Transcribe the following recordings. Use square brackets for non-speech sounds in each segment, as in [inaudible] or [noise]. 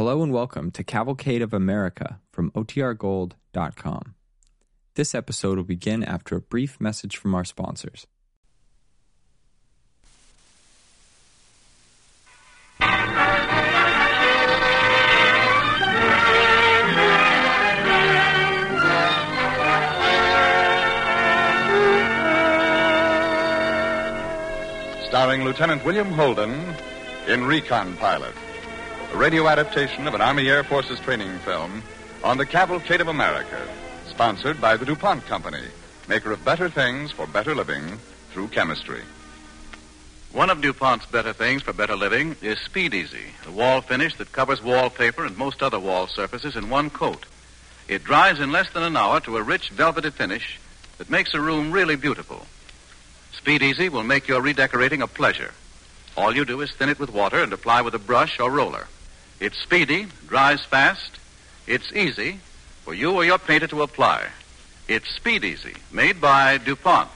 Hello and welcome to Cavalcade of America from OTRGold.com. This episode will begin after a brief message from our sponsors. Starring Lieutenant William Holden in Recon Pilot, a radio adaptation of an Army Air Forces training film on the Cavalcade of America, sponsored by the DuPont Company, maker of better things for better living through chemistry. One of DuPont's better things for better living is Speed Easy, a wall finish that covers wallpaper and most other wall surfaces in one coat. It dries in less than an hour to a rich velvety finish that makes a room really beautiful. Speed Easy will make your redecorating a pleasure. All you do is thin it with water and apply with a brush or roller. It's speedy, dries fast, it's easy for you or your painter to apply. It's Speed Easy, made by DuPont.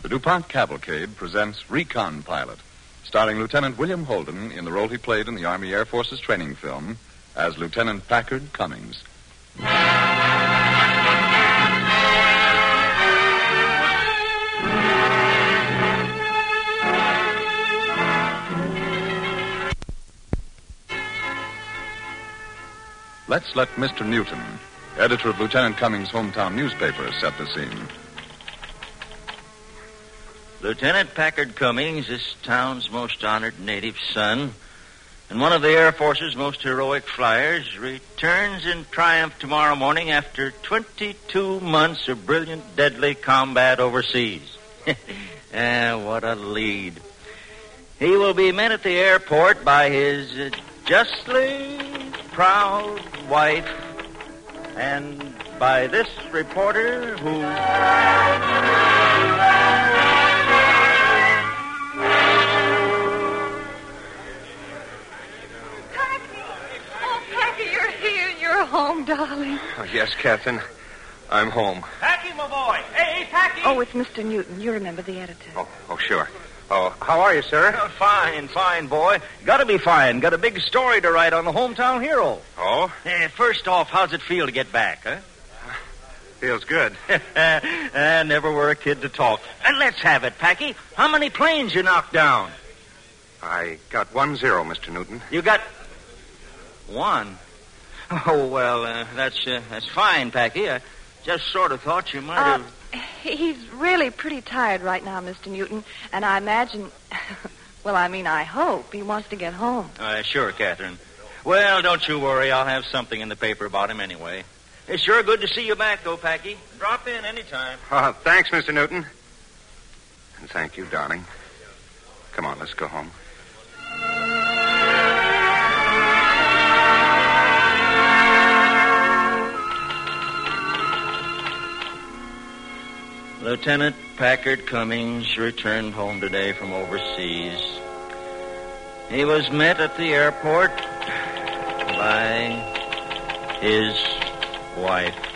The DuPont Cavalcade presents Recon Pilot, starring Lieutenant William Holden in the role he played in the Army Air Forces training film as Lieutenant Packard Cummings. Let's let Mr. Newton, editor of Lieutenant Cummings' hometown newspaper, set the scene. Lieutenant Packard Cummings, this town's most honored native son, and one of the Air Force's most heroic flyers, returns in triumph tomorrow morning after 22 months of brilliant, deadly combat overseas. [laughs] ah, what a lead. He will be met at the airport by his uh, justly proud wife and by this reporter who. Oh, Packy, you're here. You're home, darling. Oh, yes, Captain. I'm home. Packy, my boy. Hey, Packy. Oh, it's Mr. Newton. You remember the editor. Oh, oh, sure. Oh, how are you, sir? Oh, fine, fine, boy. Gotta be fine. Got a big story to write on the hometown hero. Oh, Eh, first off, how's it feel to get back, huh? [laughs] feels good. Ah, [laughs] never were a kid to talk. And let's have it, Packy. How many planes you knocked down? I got one zero, Mr. Newton. You got one. Oh well, uh, that's uh, that's fine, Packy. I just sort of thought you might Uh, have. He's really pretty tired right now, Mr. Newton, and I imagine. [laughs] well, I mean, I hope he wants to get home. Uh, sure, Catherine. Well, don't you worry. I'll have something in the paper about him anyway. It's sure good to see you back, though, Packy. Drop in anytime. Oh, thanks, Mr. Newton. And thank you, darling. Come on, let's go home. Lieutenant Packard Cummings returned home today from overseas. He was met at the airport by his wife.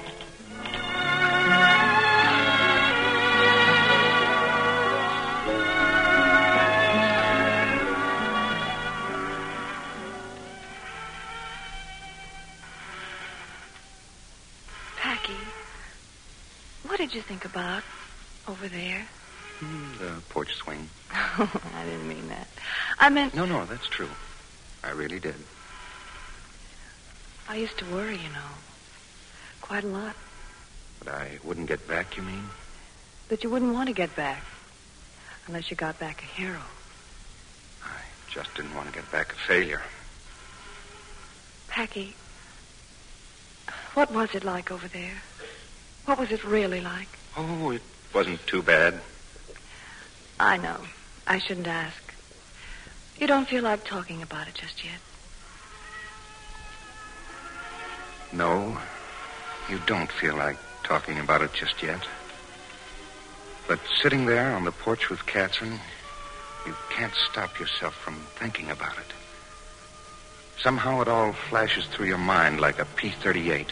Over there? Hmm. The porch swing. [laughs] I didn't mean that. I meant No, no, that's true. I really did. I used to worry, you know, quite a lot. But I wouldn't get back, you mean? That you wouldn't want to get back unless you got back a hero. I just didn't want to get back a failure. Packy, what was it like over there? What was it really like? Oh, it wasn't too bad. I know. I shouldn't ask. You don't feel like talking about it just yet. No, you don't feel like talking about it just yet. But sitting there on the porch with Catherine, you can't stop yourself from thinking about it. Somehow it all flashes through your mind like a P 38.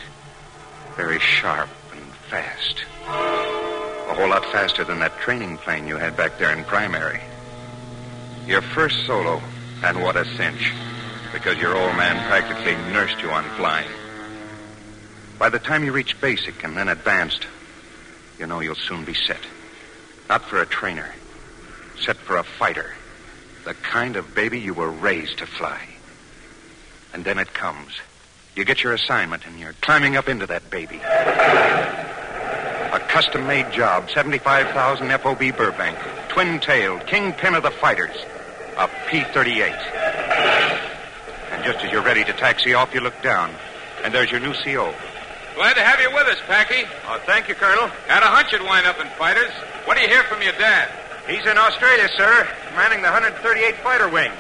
Very sharp and fast. A whole lot faster than that training plane you had back there in primary. Your first solo, and what a cinch. Because your old man practically nursed you on flying. By the time you reach basic and then advanced, you know you'll soon be set. Not for a trainer, set for a fighter. The kind of baby you were raised to fly. And then it comes. You get your assignment and you're climbing up into that baby. A custom made job, 75,000 FOB Burbank. Twin tailed, kingpin of the fighters. A P 38. And just as you're ready to taxi off, you look down. And there's your new CO. Glad to have you with us, Packy. Oh, thank you, Colonel. Had a hunch you'd wind up in fighters. What do you hear from your dad? He's in Australia, sir, manning the 138 Fighter Wing.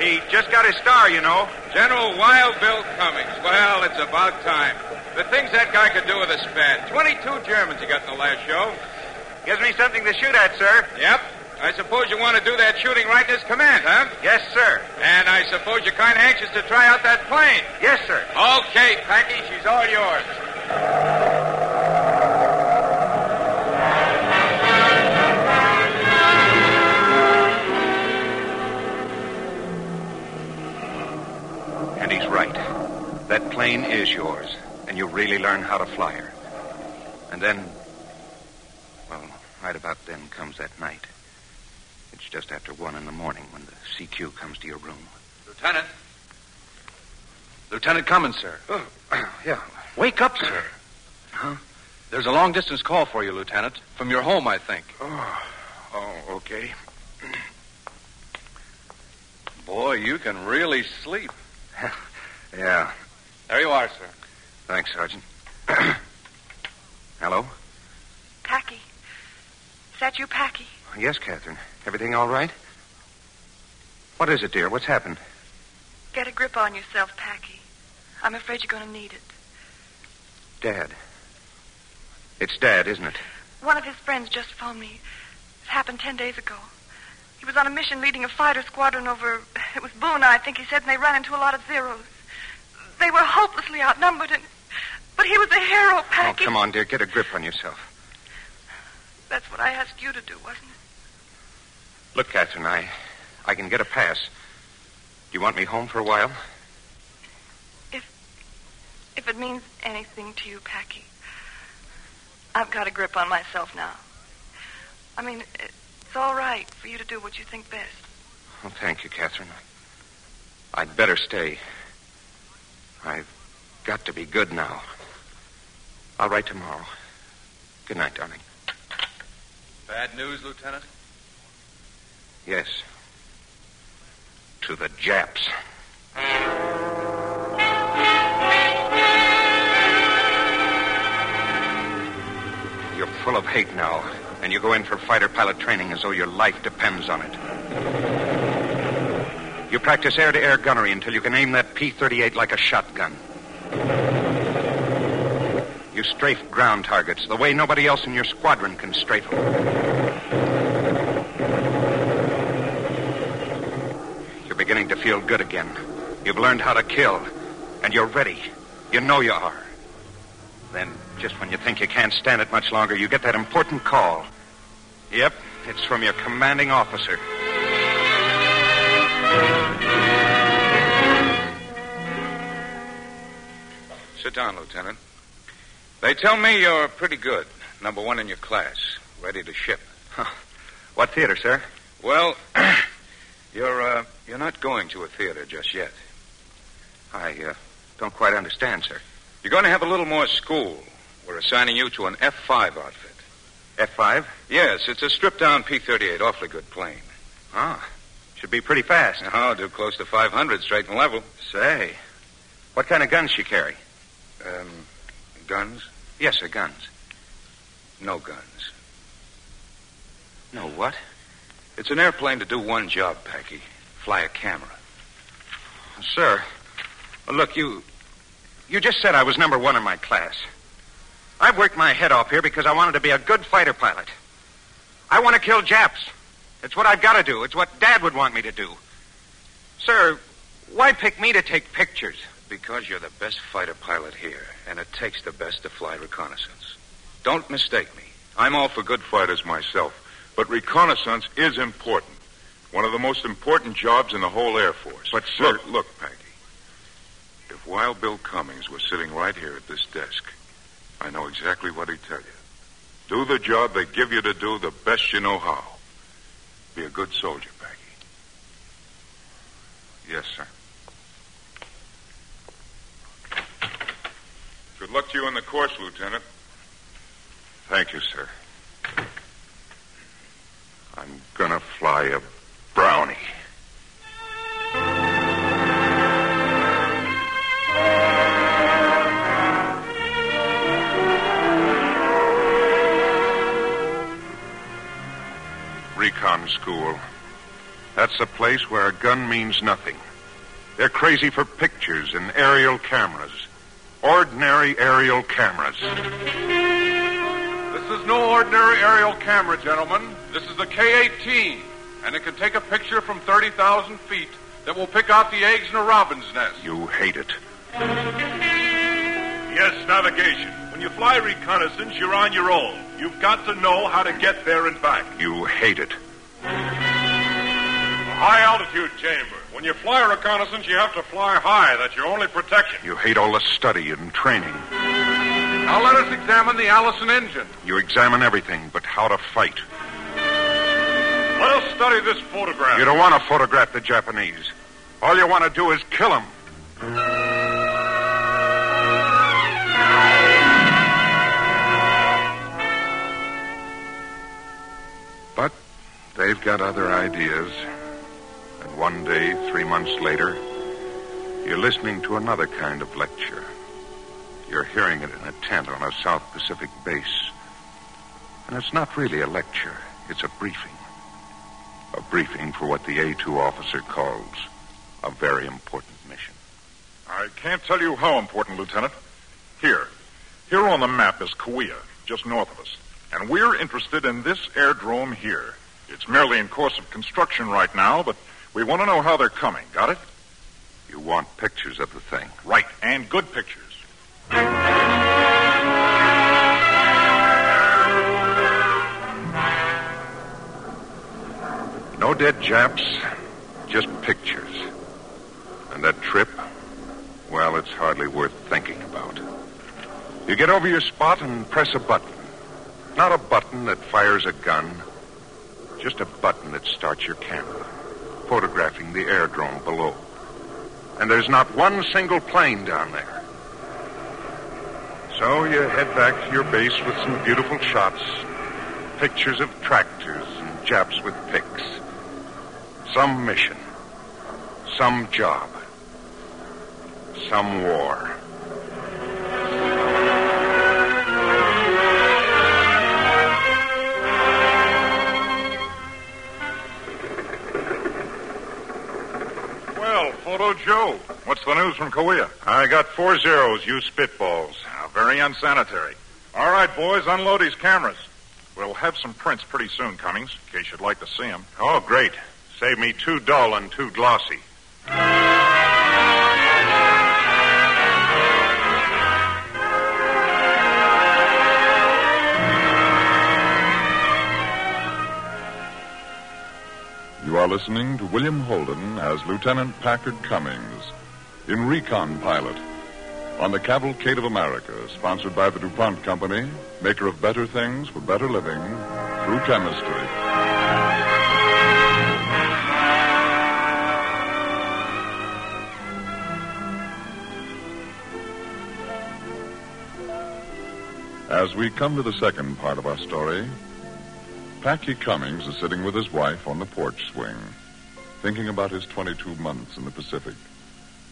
He just got his star, you know. General Wild Bill Cummings. Well, it's about time. The things that guy could do with a span. 22 Germans he got in the last show. Gives me something to shoot at, sir. Yep. I suppose you want to do that shooting right in his command, huh? Yes, sir. And I suppose you're kind of anxious to try out that plane. Yes, sir. Okay, Packy, she's all yours. That plane is yours, and you really learn how to fly her. And then, well, right about then comes that night. It's just after one in the morning when the CQ comes to your room. Lieutenant. Lieutenant Cummings, sir. Oh, [clears throat] yeah. Wake up, sir. Huh? There's a long distance call for you, Lieutenant. From your home, I think. Oh, oh okay. Boy, you can really sleep. [laughs] Yeah. There you are, sir. Thanks, Sergeant. [clears throat] Hello? Packy. Is that you, Packy? Yes, Catherine. Everything all right? What is it, dear? What's happened? Get a grip on yourself, Packy. I'm afraid you're going to need it. Dad. It's Dad, isn't it? One of his friends just phoned me. It happened ten days ago. He was on a mission leading a fighter squadron over. [laughs] It was Buin, I think he said, and they ran into a lot of zeros. They were hopelessly outnumbered, and. But he was a hero, Packy. Oh, come on, dear. Get a grip on yourself. That's what I asked you to do, wasn't it? Look, Catherine, I, I can get a pass. Do you want me home for a while? If if it means anything to you, Packy. I've got a grip on myself now. I mean, it's all right for you to do what you think best. Well, thank you, Catherine. I'd better stay. I've got to be good now. I'll write tomorrow. Good night, darling. Bad news, Lieutenant? Yes. To the Japs. You're full of hate now, and you go in for fighter pilot training as though your life depends on it. You practice air to air gunnery until you can aim that P 38 like a shotgun. You strafe ground targets the way nobody else in your squadron can strafe them. You're beginning to feel good again. You've learned how to kill, and you're ready. You know you are. Then, just when you think you can't stand it much longer, you get that important call. Yep, it's from your commanding officer. Sit down, Lieutenant. They tell me you're pretty good. Number one in your class. Ready to ship. What theater, sir? Well, [clears throat] you're, uh, you're not going to a theater just yet. I uh, don't quite understand, sir. You're going to have a little more school. We're assigning you to an F-5 outfit. F5? Yes, it's a stripped-down P-38. Awfully good plane. Ah, should be pretty fast. Oh, do close to 500 straight and level. Say, what kind of guns she carry? Um, guns? Yes, sir, guns. No guns. No, what? It's an airplane to do one job, Packy. Fly a camera. Sir, look, you. You just said I was number one in my class. I've worked my head off here because I wanted to be a good fighter pilot. I want to kill Japs. It's what I've got to do. It's what Dad would want me to do. Sir, why pick me to take pictures? Because you're the best fighter pilot here, and it takes the best to fly reconnaissance. Don't mistake me. I'm all for good fighters myself, but reconnaissance is important. One of the most important jobs in the whole Air Force. But, sir- Look, look. If Wild Bill Cummings was sitting right here at this desk, I know exactly what he'd tell you. Do the job they give you to do the best you know how. Be a good soldier, Packy. Yes, sir. Good luck to you in the course, Lieutenant. Thank you, sir. I'm gonna fly a brownie. Recon school. That's the place where a gun means nothing. They're crazy for pictures and aerial cameras. Ordinary aerial cameras. This is no ordinary aerial camera, gentlemen. This is the K-18, and it can take a picture from 30,000 feet that will pick out the eggs in a robin's nest. You hate it. Yes, navigation. When you fly reconnaissance, you're on your own. You've got to know how to get there and back. You hate it. High altitude chamber. When you fly a reconnaissance, you have to fly high. That's your only protection. You hate all the study and training. Now let us examine the Allison engine. You examine everything but how to fight. Let us study this photograph. You don't want to photograph the Japanese. All you want to do is kill them. But they've got other ideas. One day, three months later, you're listening to another kind of lecture. You're hearing it in a tent on a South Pacific base. And it's not really a lecture, it's a briefing. A briefing for what the A2 officer calls a very important mission. I can't tell you how important, Lieutenant. Here. Here on the map is Kauai, just north of us. And we're interested in this airdrome here. It's merely in course of construction right now, but we want to know how they're coming. Got it? You want pictures of the thing. Right, and good pictures. No dead Japs, just pictures. And that trip, well, it's hardly worth thinking about. You get over your spot and press a button. Not a button that fires a gun, just a button that starts your camera, photographing the airdrome below. And there's not one single plane down there. So you head back to your base with some beautiful shots, pictures of tractors and Japs with picks. Some mission, some job, some war. Joe, what's the news from Kauai? I got four zeros. You spitballs. Ah, very unsanitary. All right, boys, unload these cameras. We'll have some prints pretty soon, Cummings, in case you'd like to see them. Oh, great. Save me two dull and two glossy. Listening to William Holden as Lieutenant Packard Cummings in Recon Pilot on the Cavalcade of America, sponsored by the DuPont Company, maker of better things for better living through chemistry. As we come to the second part of our story, Packy Cummings is sitting with his wife on the porch swing, thinking about his 22 months in the Pacific,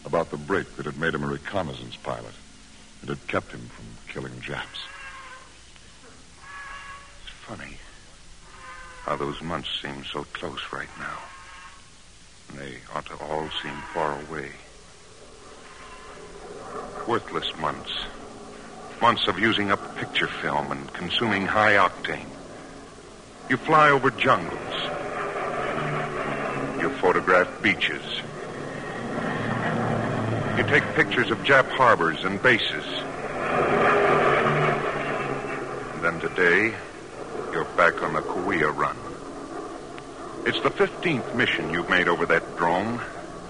about the break that had made him a reconnaissance pilot and had kept him from killing Japs. It's funny how those months seem so close right now. And they ought to all seem far away. Worthless months. Months of using up picture film and consuming high octane. You fly over jungles. You photograph beaches. You take pictures of Jap harbors and bases. And then today, you're back on the Kauai run. It's the 15th mission you've made over that drone,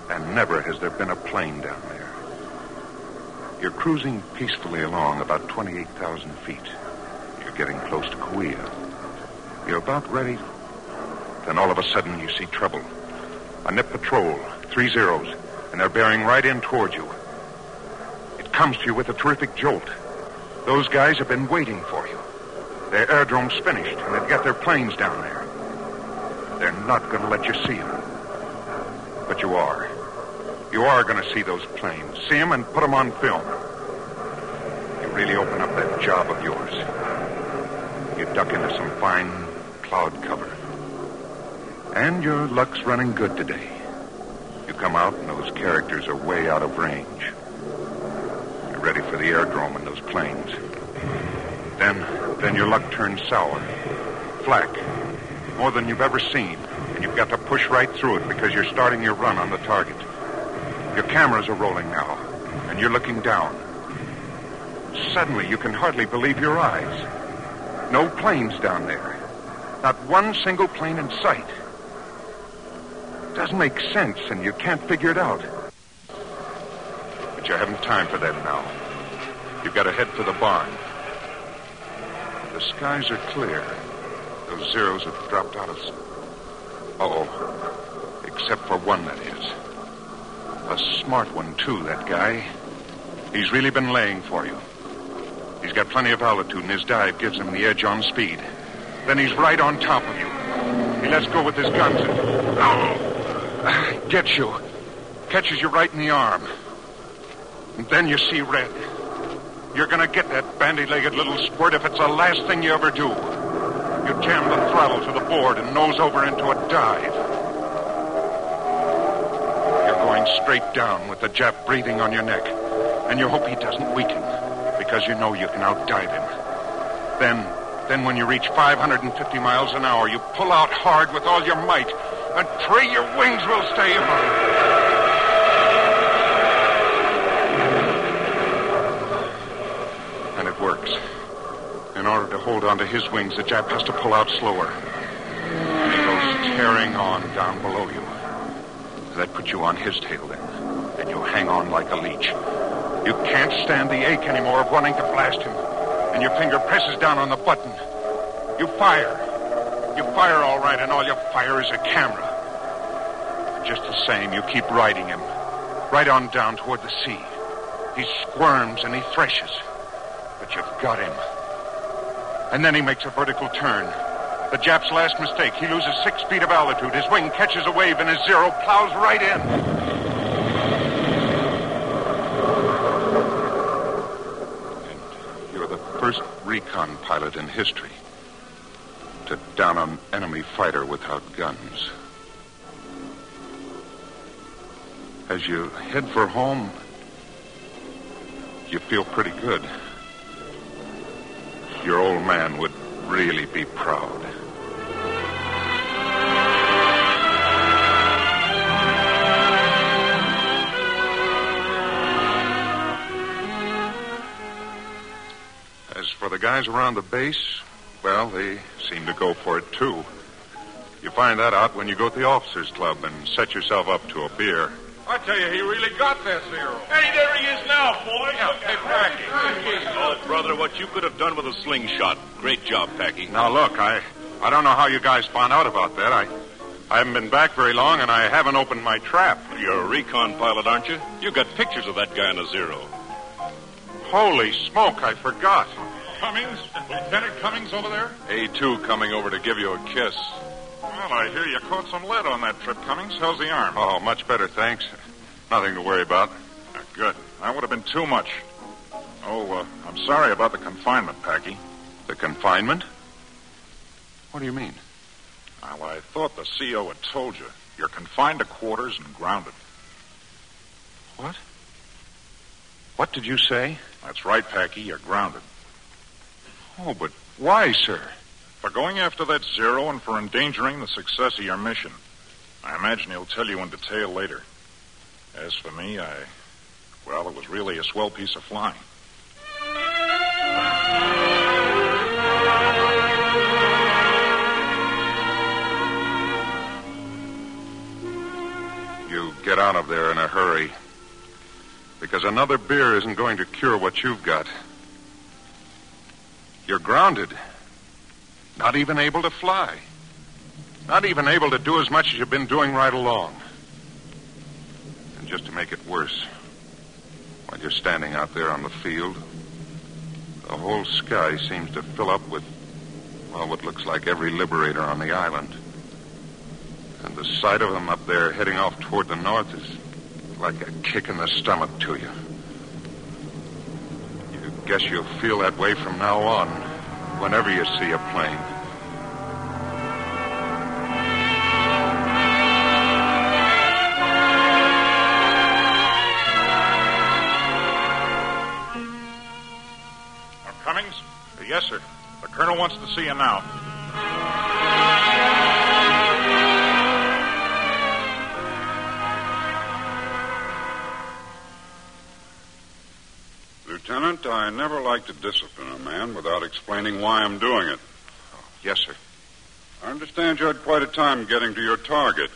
and never has there been a plane down there. You're cruising peacefully along about 28,000 feet. You're getting close to Kauai. You're about ready. Then all of a sudden you see trouble. A nip patrol, three zeros, and they're bearing right in towards you. It comes to you with a terrific jolt. Those guys have been waiting for you. Their airdrome's finished, and they've got their planes down there. They're not going to let you see them. But you are. You are going to see those planes. See them and put them on film. You really open up that job of yours. You duck into some fine cloud cover. And your luck's running good today. You come out and those characters are way out of range. You're ready for the airdrome and those planes. Then, then your luck turns sour. Flak. More than you've ever seen. And you've got to push right through it because you're starting your run on the target. Your cameras are rolling now, and you're looking down. Suddenly, you can hardly believe your eyes. No planes down there. Not one single plane in sight. Doesn't make sense, and you can't figure it out. But you haven't time for that now. You've got to head for the barn. The skies are clear. Those zeros have dropped out of. oh. Except for one, that is. A smart one, too, that guy. He's really been laying for you. He's got plenty of altitude, and his dive gives him the edge on speed. Then he's right on top of you. He lets go with his guns and. Oh! [sighs] Gets you. Catches you right in the arm. And then you see red. You're to get that bandy-legged little squirt if it's the last thing you ever do. You jam the throttle to the board and nose over into a dive. You're going straight down with the Jap breathing on your neck. And you hope he doesn't weaken because you know you can outdive him. Then, then when you reach 550 miles an hour, you pull out hard with all your might and pray your wings will stay above. And it works. In order to hold onto his wings, the Jap has to pull out slower. And he goes tearing on down below you. That puts you on his tail then. And you hang on like a leech. You can't stand the ache anymore of wanting to blast him. And your finger presses down on the button. You fire. You fire all right, and all you fire is a camera. Just the same, you keep riding him. Right on down toward the sea. He squirms and he threshes. But you've got him. And then he makes a vertical turn. The Jap's last mistake. He loses six feet of altitude. His wing catches a wave, and his zero plows right in. And you're the first recon pilot in history to down an enemy fighter without guns. As you head for home, you feel pretty good. Your old man would really be proud. The guys around the base, well, they seem to go for it too. You find that out when you go to the officers' club and set yourself up to a beer. I tell you, he really got that zero. Hey, there he is now, boys. Yeah, hey, Packy. Oh, brother, what you could have done with a slingshot. Great job, Packy. Now, look, I, I don't know how you guys found out about that. I, I haven't been back very long, and I haven't opened my trap. You're a recon pilot, aren't you? You got pictures of that guy in a zero. Holy smoke, I forgot. Cummings? Lieutenant Cummings over there? A2 coming over to give you a kiss. Well, I hear you caught some lead on that trip, Cummings. How's the arm? Oh, much better, thanks. Nothing to worry about. Ah, good. That would have been too much. Oh, uh, I'm sorry about the confinement, Packy. The confinement? What do you mean? Well, I thought the CO had told you. You're confined to quarters and grounded. What? What did you say? That's right, Packy. You're grounded. Oh, but why, sir? For going after that zero and for endangering the success of your mission. I imagine he'll tell you in detail later. As for me, I. Well, it was really a swell piece of flying. You get out of there in a hurry. Because another beer isn't going to cure what you've got. You're grounded. Not even able to fly. Not even able to do as much as you've been doing right along. And just to make it worse, while you're standing out there on the field, the whole sky seems to fill up with, well, what looks like every liberator on the island. And the sight of them up there heading off toward the north is like a kick in the stomach to you. Guess you'll feel that way from now on, whenever you see a plane. Uh, Cummings? Yes, sir. The colonel wants to see you now. Lieutenant, I never like to discipline a man without explaining why I'm doing it. Yes, sir. I understand you had quite a time getting to your target.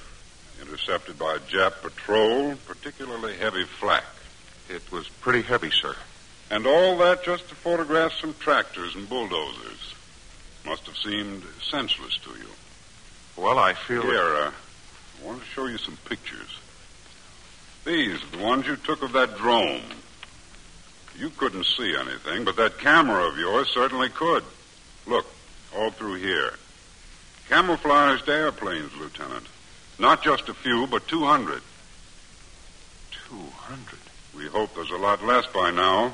Intercepted by a Jap patrol, particularly heavy flak. It was pretty heavy, sir. And all that just to photograph some tractors and bulldozers. Must have seemed senseless to you. Well, I feel. Here, uh, I want to show you some pictures. These are the ones you took of that drone. You couldn't see anything, but that camera of yours certainly could. Look, all through here. Camouflaged airplanes, Lieutenant. Not just a few, but 200. 200? We hope there's a lot less by now.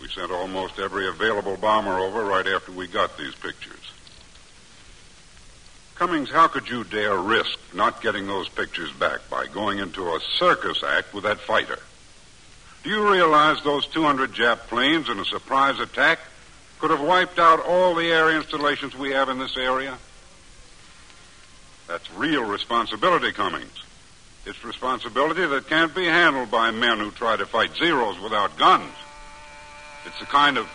We sent almost every available bomber over right after we got these pictures. Cummings, how could you dare risk not getting those pictures back by going into a circus act with that fighter? Do you realize those 200 Jap planes in a surprise attack could have wiped out all the air installations we have in this area? That's real responsibility, Cummings. It's responsibility that can't be handled by men who try to fight Zeros without guns. It's the kind of.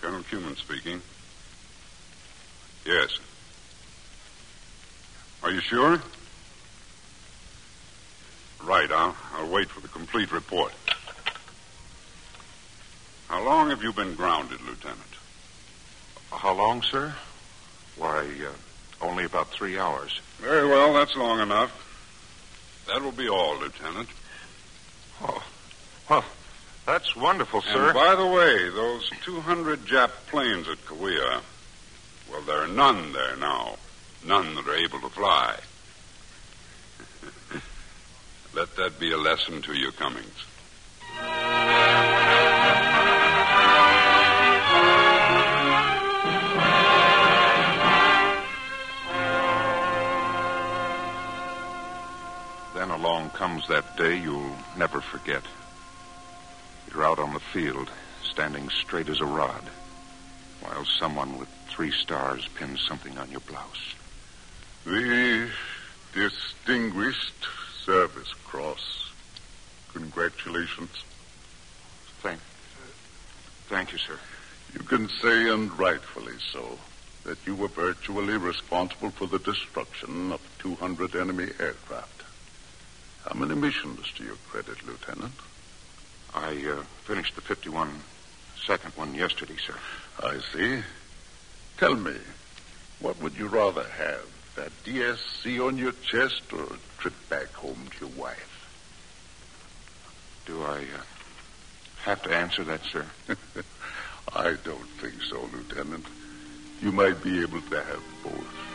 Colonel Cuman speaking. Yes. Are you sure? Right. I'll, I'll wait for the complete report. How long have you been grounded, Lieutenant? How long, sir? Why, uh, only about three hours. Very well, that's long enough. That will be all, Lieutenant. Oh, well, that's wonderful, sir. And by the way, those 200 Jap planes at Kauai, well, there are none there now. None that are able to fly. Let that be a lesson to you, Cummings. Then along comes that day you'll never forget. You're out on the field, standing straight as a rod, while someone with three stars pins something on your blouse. The Distinguished Service Cross. Congratulations. Thank, thank you, sir. You can say, and rightfully so, that you were virtually responsible for the destruction of 200 enemy aircraft. How many missions to your credit, Lieutenant? I uh, finished the 51 second one yesterday, sir. I see. Tell me, what would you rather have? That DSC on your chest or trip back home to your wife? Do I uh, have to answer that, sir? [laughs] I don't think so, Lieutenant. You might be able to have both.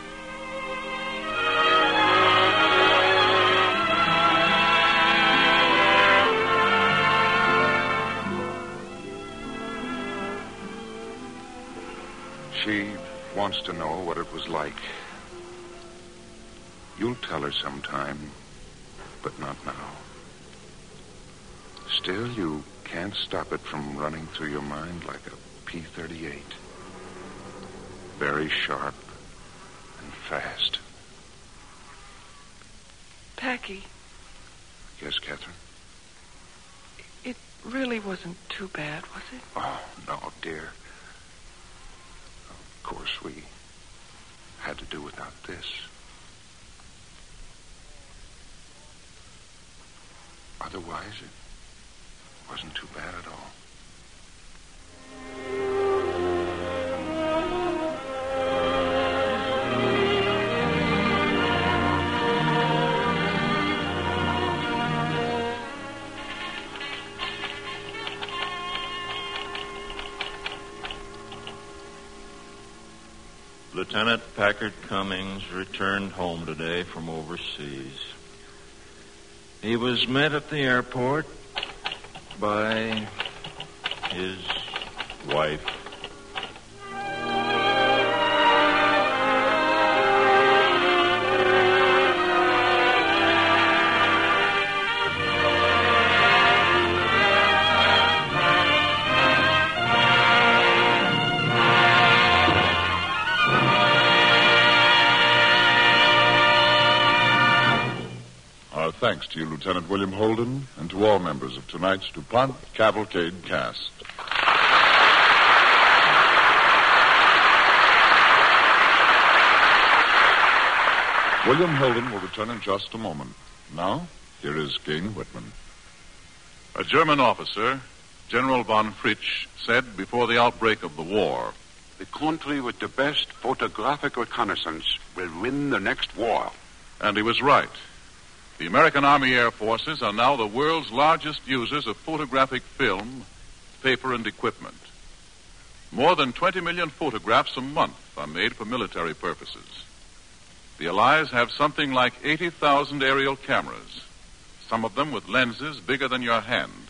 She wants to know what it was like. You'll tell her sometime, but not now. Still, you can't stop it from running through your mind like a P 38. Very sharp and fast. Packy, Yes, Catherine? it really wasn't too bad, was it? Oh, no, dear. Of course, we had to do without this. Otherwise, it wasn't too bad at all. Lieutenant Packard Cummings returned home today from overseas. He was met at the airport by his wife. To you, Lieutenant William Holden, and to all members of tonight's DuPont Cavalcade cast. William Holden will return in just a moment. Now, here is Gayne Whitman. A German officer, General von Fritsch, said before the outbreak of the war The country with the best photographic reconnaissance will win the next war. And he was right. The American Army Air Forces are now the world's largest users of photographic film, paper, and equipment. More than 20 million photographs a month are made for military purposes. The Allies have something like 80,000 aerial cameras, some of them with lenses bigger than your hand,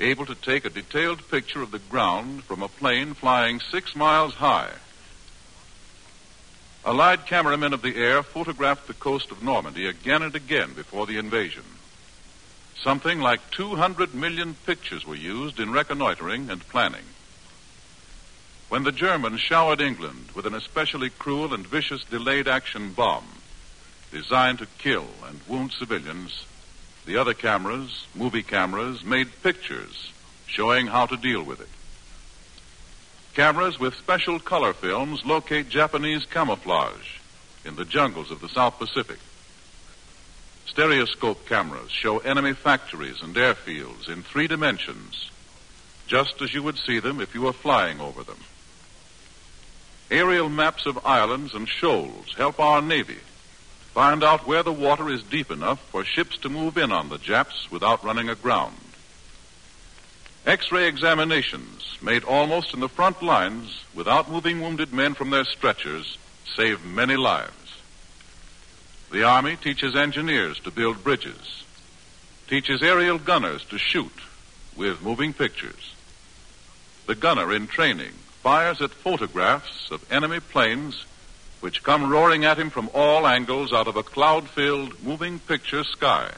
able to take a detailed picture of the ground from a plane flying six miles high. Allied cameramen of the air photographed the coast of Normandy again and again before the invasion. Something like 200 million pictures were used in reconnoitering and planning. When the Germans showered England with an especially cruel and vicious delayed action bomb designed to kill and wound civilians, the other cameras, movie cameras, made pictures showing how to deal with it. Cameras with special color films locate Japanese camouflage in the jungles of the South Pacific. Stereoscope cameras show enemy factories and airfields in three dimensions, just as you would see them if you were flying over them. Aerial maps of islands and shoals help our Navy find out where the water is deep enough for ships to move in on the Japs without running aground. X-ray examinations made almost in the front lines without moving wounded men from their stretchers save many lives. The Army teaches engineers to build bridges, teaches aerial gunners to shoot with moving pictures. The gunner in training fires at photographs of enemy planes which come roaring at him from all angles out of a cloud filled moving picture sky.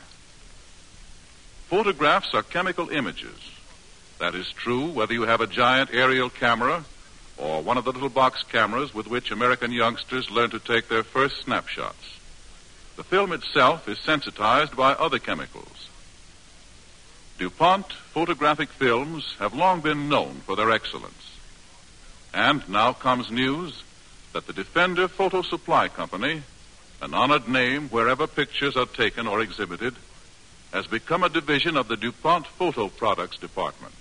Photographs are chemical images. That is true whether you have a giant aerial camera or one of the little box cameras with which American youngsters learn to take their first snapshots. The film itself is sensitized by other chemicals. DuPont photographic films have long been known for their excellence. And now comes news that the Defender Photo Supply Company, an honored name wherever pictures are taken or exhibited, has become a division of the DuPont Photo Products Department.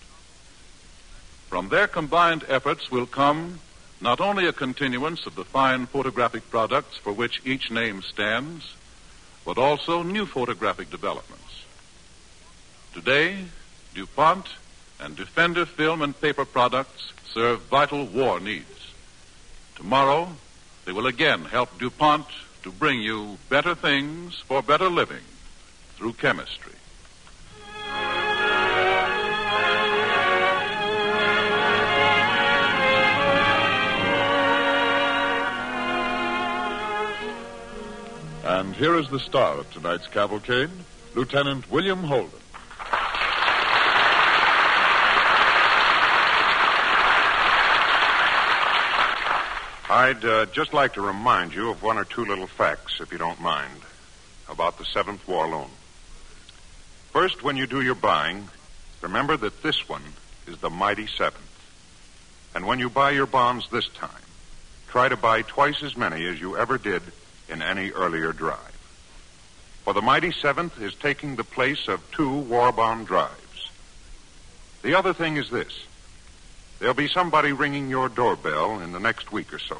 From their combined efforts will come not only a continuance of the fine photographic products for which each name stands, but also new photographic developments. Today, DuPont and Defender film and paper products serve vital war needs. Tomorrow, they will again help DuPont to bring you better things for better living through chemistry. And here is the star of tonight's cavalcade, Lieutenant William Holden. I'd uh, just like to remind you of one or two little facts, if you don't mind, about the Seventh War Loan. First, when you do your buying, remember that this one is the Mighty Seventh. And when you buy your bonds this time, try to buy twice as many as you ever did in any earlier drive. For the mighty Seventh is taking the place of two war bond drives. The other thing is this. There'll be somebody ringing your doorbell in the next week or so.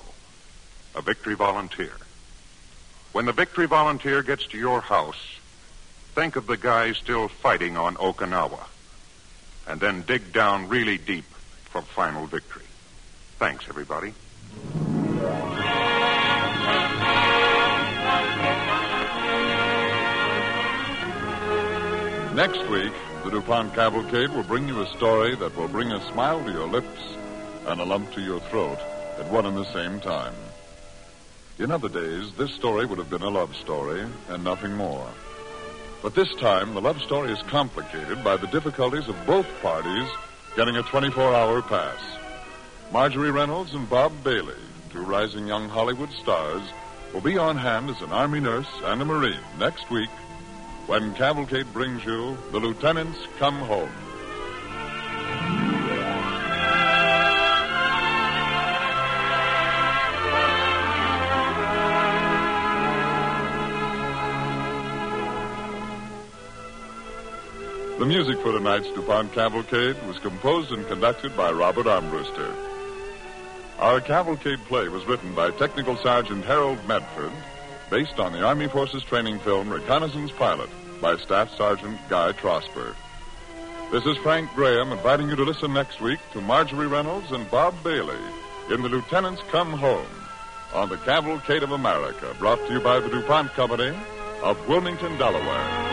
A victory volunteer. When the victory volunteer gets to your house, think of the guys still fighting on Okinawa. And then dig down really deep for final victory. Thanks, everybody. Next week, the DuPont Cavalcade will bring you a story that will bring a smile to your lips and a lump to your throat at one and the same time. In other days, this story would have been a love story and nothing more. But this time, the love story is complicated by the difficulties of both parties getting a 24 hour pass. Marjorie Reynolds and Bob Bailey, two rising young Hollywood stars, will be on hand as an Army nurse and a Marine next week when Cavalcade brings you The Lieutenants Come Home. The music for tonight's DuPont Cavalcade was composed and conducted by Robert Armbruster. Our Cavalcade play was written by Technical Sergeant Harold Medford, based on the Army Forces training film Reconnaissance Pilot by Staff Sergeant Guy Trosper. This is Frank Graham inviting you to listen next week to Marjorie Reynolds and Bob Bailey in The Lieutenants Come Home on the Cavalcade of America, brought to you by the DuPont Company of Wilmington, Delaware.